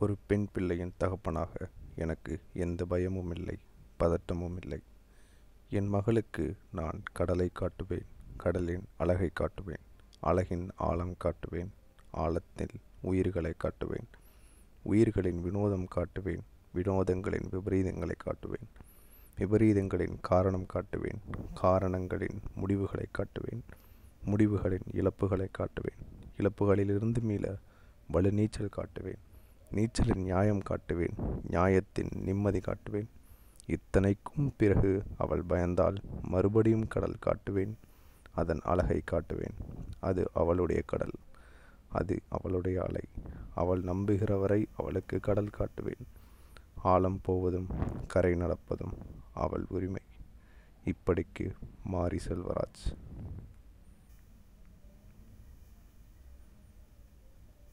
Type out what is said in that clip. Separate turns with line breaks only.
ஒரு பெண் பிள்ளையின் தகப்பனாக எனக்கு எந்த பயமும் இல்லை பதட்டமும் இல்லை. என் மகளுக்கு நான் கடலை காட்டுவேன் கடலின் அழகை காட்டுவேன் அழகின் ஆழம் காட்டுவேன் ஆழத்தில் உயிர்களை காட்டுவேன் உயிர்களின் வினோதம் காட்டுவேன் வினோதங்களின் விபரீதங்களை காட்டுவேன் விபரீதங்களின் காரணம் காட்டுவேன் காரணங்களின் முடிவுகளை காட்டுவேன் முடிவுகளின் இழப்புகளை காட்டுவேன் இழப்புகளிலிருந்து மீள வலுநீச்சல் காட்டுவேன். நீச்சலின் நியாயம் காட்டுவேன் நியாயத்தின் நிம்மதி காட்டுவேன். இத்தனைக்கும் பிறகு அவள் பயந்தால் மறுபடியும் கடல் காட்டுவேன் அதன் அழகை காட்டுவேன். அது அவளுடைய கடல் அது அவளுடைய அலை. அவள் நம்புகிறவரை அவளுக்கு கடல் காட்டுவேன். ஆழம் போவதும் கரை நடப்பதும் அவள் உரிமை. இப்படிக்கு மாரி செல்வராஜ்.